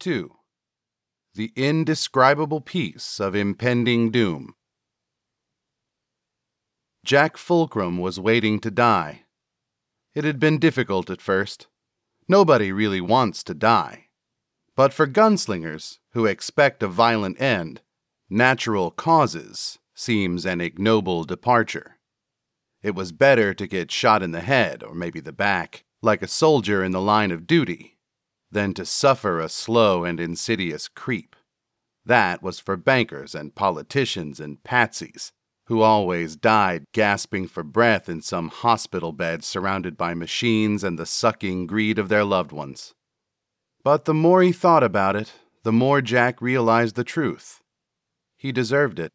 2 The Indescribable Peace of Impending Doom. Jack Fulcrum was waiting to die. It had been difficult at first. Nobody really wants to die. But for gunslingers who expect a violent end, natural causes seems an ignoble departure. It was better to get shot in the head or maybe the back, like a soldier in the line of duty, than to suffer a slow and insidious creep. That was for bankers and politicians and patsies, who always died gasping for breath in some hospital bed surrounded by machines and the sucking greed of their loved ones. But the more he thought about it, the more Jack realized the truth. He deserved it.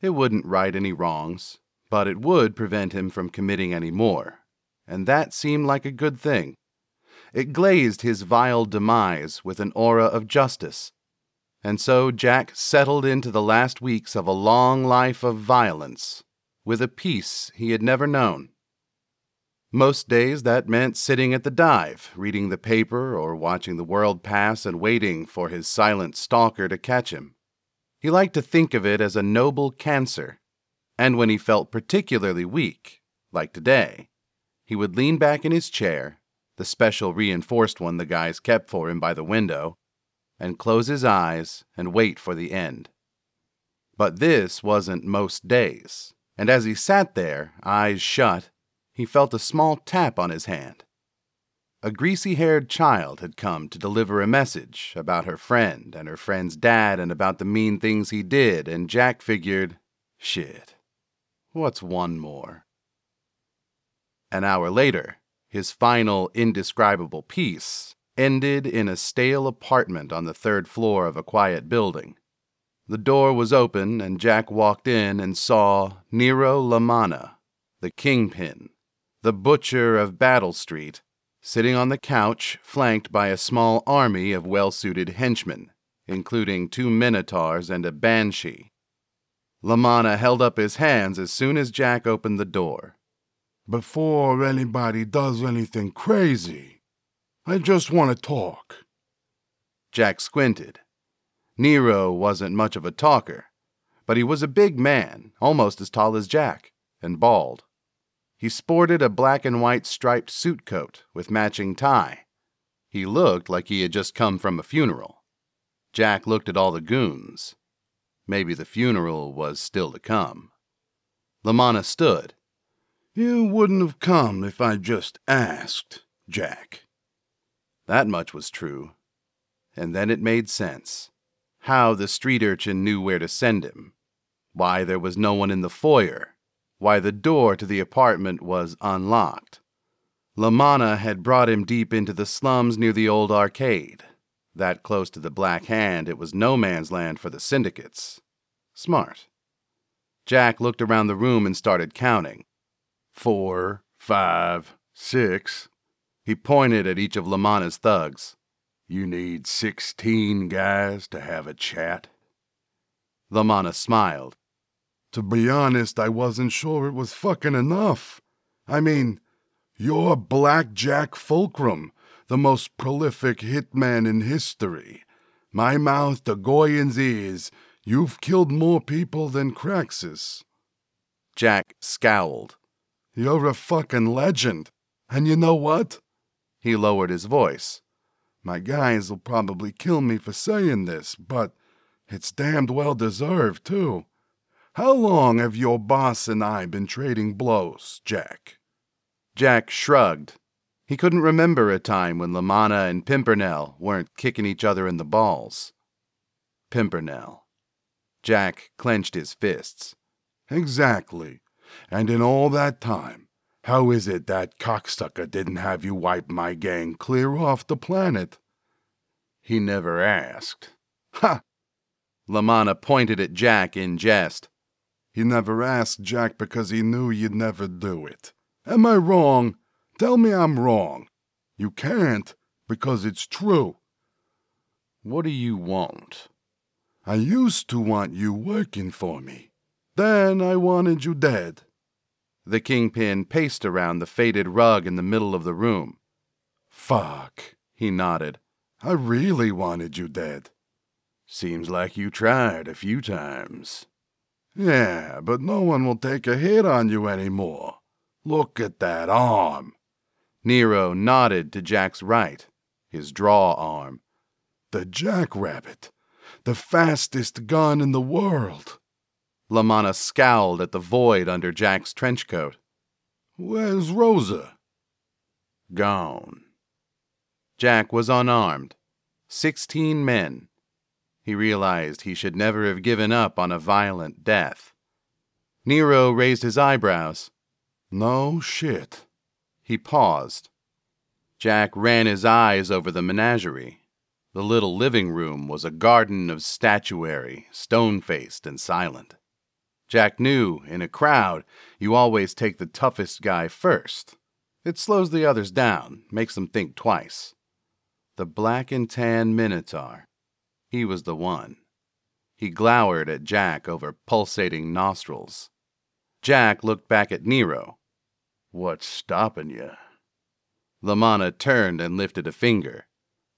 It wouldn't right any wrongs, but it would prevent him from committing any more, and that seemed like a good thing. It glazed his vile demise with an aura of justice. And so Jack settled into the last weeks of a long life of violence, with a peace he had never known. Most days that meant sitting at the dive, reading the paper or watching the world pass and waiting for his silent stalker to catch him. He liked to think of it as a noble cancer, and when he felt particularly weak, like today, he would lean back in his chair the special reinforced one the guys kept for him by the window, and close his eyes and wait for the end. But this wasn't most days, and as he sat there, eyes shut, he felt a small tap on his hand. A greasy haired child had come to deliver a message about her friend and her friend's dad and about the mean things he did, and Jack figured, shit, what's one more? An hour later, his final indescribable peace ended in a stale apartment on the third floor of a quiet building. The door was open, and Jack walked in and saw Nero Lamanna, the kingpin, the butcher of Battle Street, sitting on the couch, flanked by a small army of well suited henchmen, including two minotaurs and a banshee. Lamanna held up his hands as soon as Jack opened the door. Before anybody does anything crazy, I just want to talk. Jack squinted. Nero wasn't much of a talker, but he was a big man, almost as tall as Jack, and bald. He sported a black and white striped suit coat with matching tie. He looked like he had just come from a funeral. Jack looked at all the goons. Maybe the funeral was still to come. Lamanna stood, you wouldn't have come if I just asked, Jack. That much was true. And then it made sense. How the street urchin knew where to send him. Why there was no one in the foyer. Why the door to the apartment was unlocked. Lamanna had brought him deep into the slums near the old arcade. That close to the Black Hand, it was no man's land for the syndicates. Smart. Jack looked around the room and started counting four, five, six. He pointed at each of Lamanna's thugs. You need sixteen guys to have a chat? Lamanna smiled. To be honest, I wasn't sure it was fucking enough. I mean, you're Black Jack Fulcrum, the most prolific hitman in history. My mouth to Goyan's ears, you've killed more people than Craxus. Jack scowled. You're a fucking legend. And you know what? He lowered his voice. My guys'll probably kill me for saying this, but it's damned well deserved, too. How long have your boss and I been trading blows, Jack? Jack shrugged. He couldn't remember a time when Lamanna and Pimpernel weren't kicking each other in the balls. Pimpernel. Jack clenched his fists. Exactly. And in all that time, how is it that cocksucker didn't have you wipe my gang clear off the planet? He never asked. Ha! Lamanna pointed at Jack in jest. He never asked Jack because he knew you'd never do it. Am I wrong? Tell me I'm wrong. You can't because it's true. What do you want? I used to want you working for me. Then I wanted you dead. The kingpin paced around the faded rug in the middle of the room. Fuck, he nodded. I really wanted you dead. Seems like you tried a few times. Yeah, but no one will take a hit on you anymore. Look at that arm. Nero nodded to Jack's right, his draw arm. The jackrabbit. The fastest gun in the world. Lamanna scowled at the void under Jack's trench coat. Where's Rosa? Gone. Jack was unarmed. Sixteen men. He realized he should never have given up on a violent death. Nero raised his eyebrows. No shit. He paused. Jack ran his eyes over the menagerie. The little living room was a garden of statuary, stone faced and silent. Jack knew, in a crowd, you always take the toughest guy first. It slows the others down, makes them think twice. The black and tan Minotaur. He was the one. He glowered at Jack over pulsating nostrils. Jack looked back at Nero. What's stopping you? Lamanna turned and lifted a finger.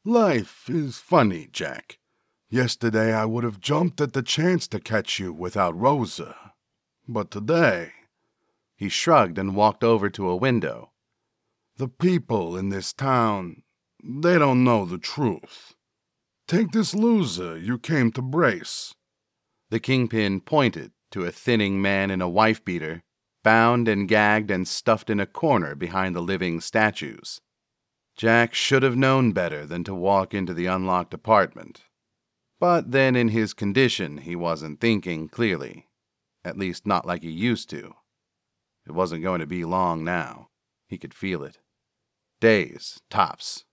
Life is funny, Jack. Yesterday I would have jumped at the chance to catch you without Rosa. But today. He shrugged and walked over to a window. The people in this town, they don't know the truth. Take this loser you came to brace. The kingpin pointed to a thinning man in a wife beater, bound and gagged and stuffed in a corner behind the living statues. Jack should have known better than to walk into the unlocked apartment. But then, in his condition, he wasn't thinking clearly. At least, not like he used to. It wasn't going to be long now. He could feel it. Days, tops,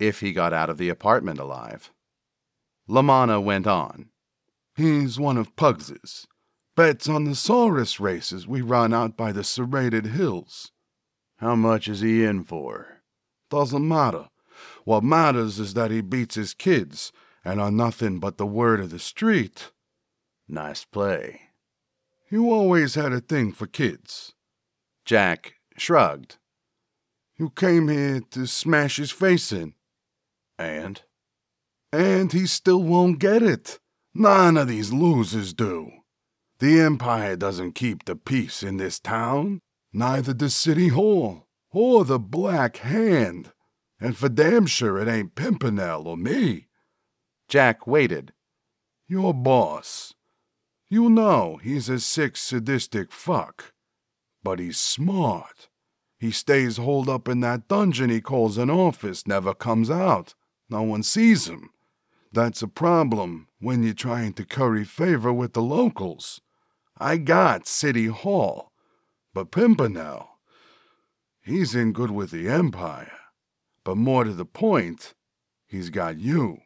if he got out of the apartment alive. Lamanna went on. He's one of Pugs's. Bets on the Saurus races we run out by the serrated hills. How much is he in for? Doesn't matter. What matters is that he beats his kids, and on nothing but the word of the street. Nice play. You always had a thing for kids. Jack shrugged. You came here to smash his face in. And? And he still won't get it. None of these losers do. The Empire doesn't keep the peace in this town, neither does City Hall, or the Black Hand. And for damn sure it ain't Pimpernel or me. Jack waited. Your boss. You know he's a sick, sadistic fuck. But he's smart. He stays holed up in that dungeon he calls an office, never comes out. No one sees him. That's a problem when you're trying to curry favor with the locals. I got City Hall, but Pimpernel, he's in good with the Empire. But more to the point, he's got you.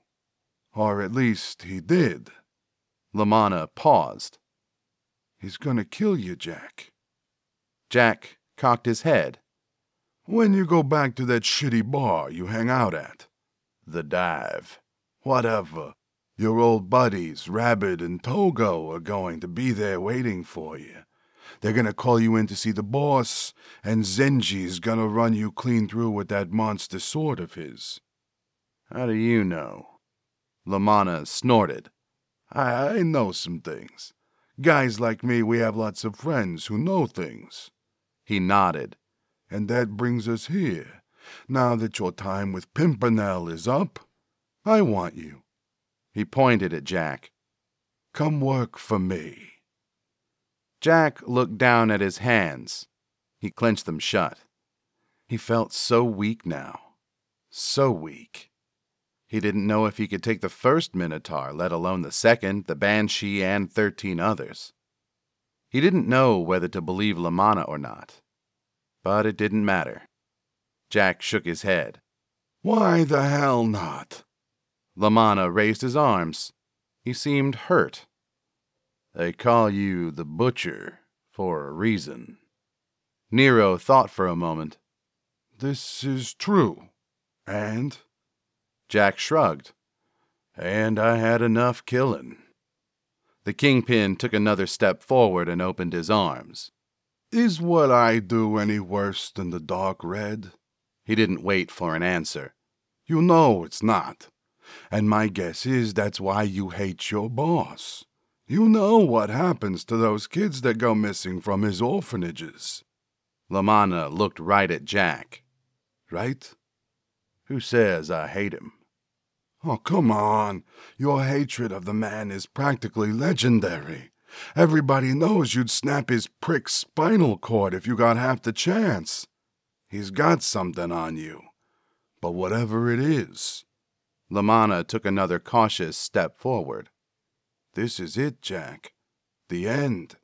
Or at least he did. Lamanna paused. He's gonna kill you, Jack. Jack cocked his head. When you go back to that shitty bar you hang out at. The dive. Whatever. Your old buddies, Rabbit and Togo, are going to be there waiting for you. They're gonna call you in to see the boss, and Zenji's gonna run you clean through with that monster sword of his. How do you know? Lamanna snorted. I, I know some things. Guys like me, we have lots of friends who know things. He nodded. And that brings us here. Now that your time with Pimpernel is up, I want you. He pointed at Jack. Come work for me. Jack looked down at his hands. He clenched them shut. He felt so weak now. So weak. He didn't know if he could take the first Minotaur, let alone the second, the Banshee, and thirteen others. He didn't know whether to believe Lamanna or not. But it didn't matter. Jack shook his head. Why the hell not? Lamanna raised his arms. He seemed hurt. They call you the Butcher for a reason. Nero thought for a moment. This is true. And? Jack shrugged. And I had enough killing. The kingpin took another step forward and opened his arms. Is what I do any worse than the Dark Red? He didn't wait for an answer. You know it's not. And my guess is that's why you hate your boss. You know what happens to those kids that go missing from his orphanages. Lamanna looked right at Jack. Right? Who says I hate him? Oh, come on. Your hatred of the man is practically legendary. Everybody knows you'd snap his prick spinal cord if you got half the chance. He's got something on you. But whatever it is, Lamanna took another cautious step forward. This is it, Jack. The end.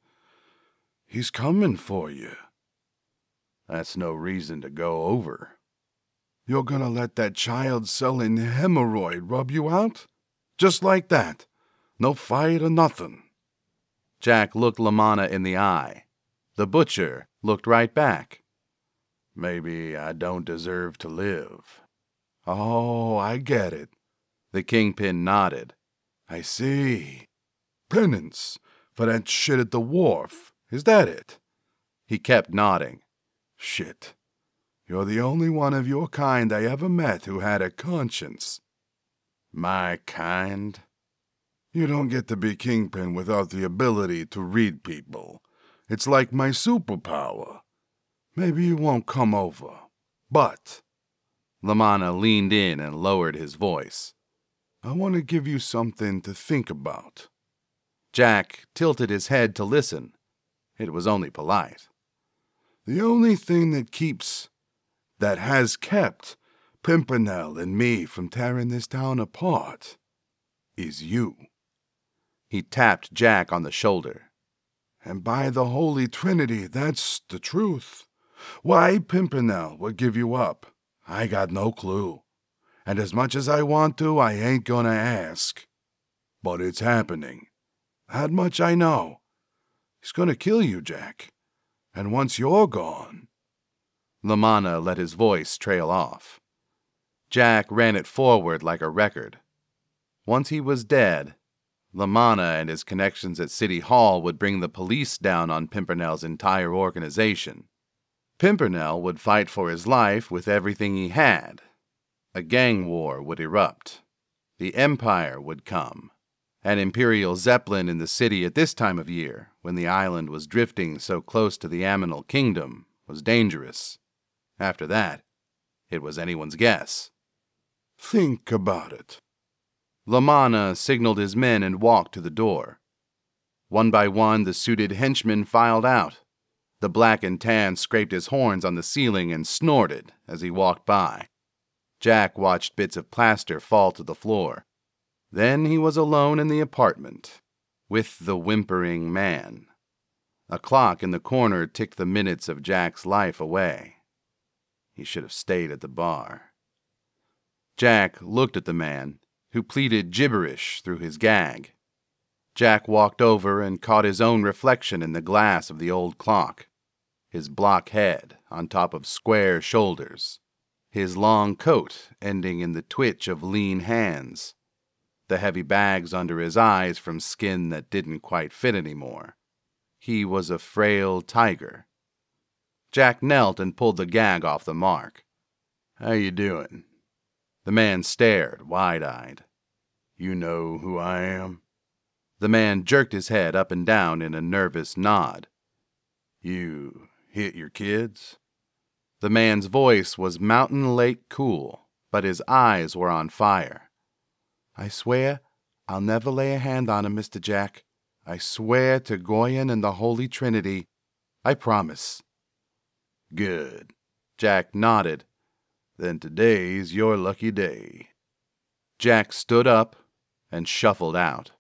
He's coming for you. That's no reason to go over. You're gonna let that child selling hemorrhoid rub you out? Just like that. No fight or nothing. Jack looked Lamanna in the eye. The butcher looked right back. Maybe I don't deserve to live. Oh, I get it. The kingpin nodded. I see. Penance for that shit at the wharf. Is that it? He kept nodding. Shit. You're the only one of your kind I ever met who had a conscience. My kind? You don't get to be kingpin without the ability to read people. It's like my superpower. Maybe you won't come over. But. Lamanna leaned in and lowered his voice. I want to give you something to think about. Jack tilted his head to listen. It was only polite. The only thing that keeps, that has kept, Pimpernel and me from tearing this town apart is you. He tapped Jack on the shoulder. And by the Holy Trinity, that's the truth. Why Pimpernel would give you up, I got no clue. And as much as I want to, I ain't gonna ask. But it's happening. That much I know. He's gonna kill you, Jack. And once you're gone. Lamanna let his voice trail off. Jack ran it forward like a record. Once he was dead, Lamanna and his connections at City Hall would bring the police down on Pimpernel's entire organization. Pimpernel would fight for his life with everything he had. A gang war would erupt. The Empire would come. An Imperial Zeppelin in the city at this time of year, when the island was drifting so close to the Aminal Kingdom, was dangerous. After that, it was anyone's guess. Think about it. Lamanna signaled his men and walked to the door. One by one, the suited henchmen filed out. The black and tan scraped his horns on the ceiling and snorted as he walked by. Jack watched bits of plaster fall to the floor. Then he was alone in the apartment, with the whimpering man. A clock in the corner ticked the minutes of Jack's life away. He should have stayed at the bar. Jack looked at the man, who pleaded gibberish through his gag. Jack walked over and caught his own reflection in the glass of the old clock his block head on top of square shoulders, his long coat ending in the twitch of lean hands, the heavy bags under his eyes from skin that didn't quite fit anymore. He was a frail tiger. Jack knelt and pulled the gag off the mark. How you doing? The man stared, wide-eyed. You know who I am? The man jerked his head up and down in a nervous nod. You hit your kids? The man's voice was mountain lake cool, but his eyes were on fire. I swear I'll never lay a hand on him, Mr. Jack. I swear to Goyen and the Holy Trinity. I promise. Good. Jack nodded. Then today's your lucky day. Jack stood up and shuffled out.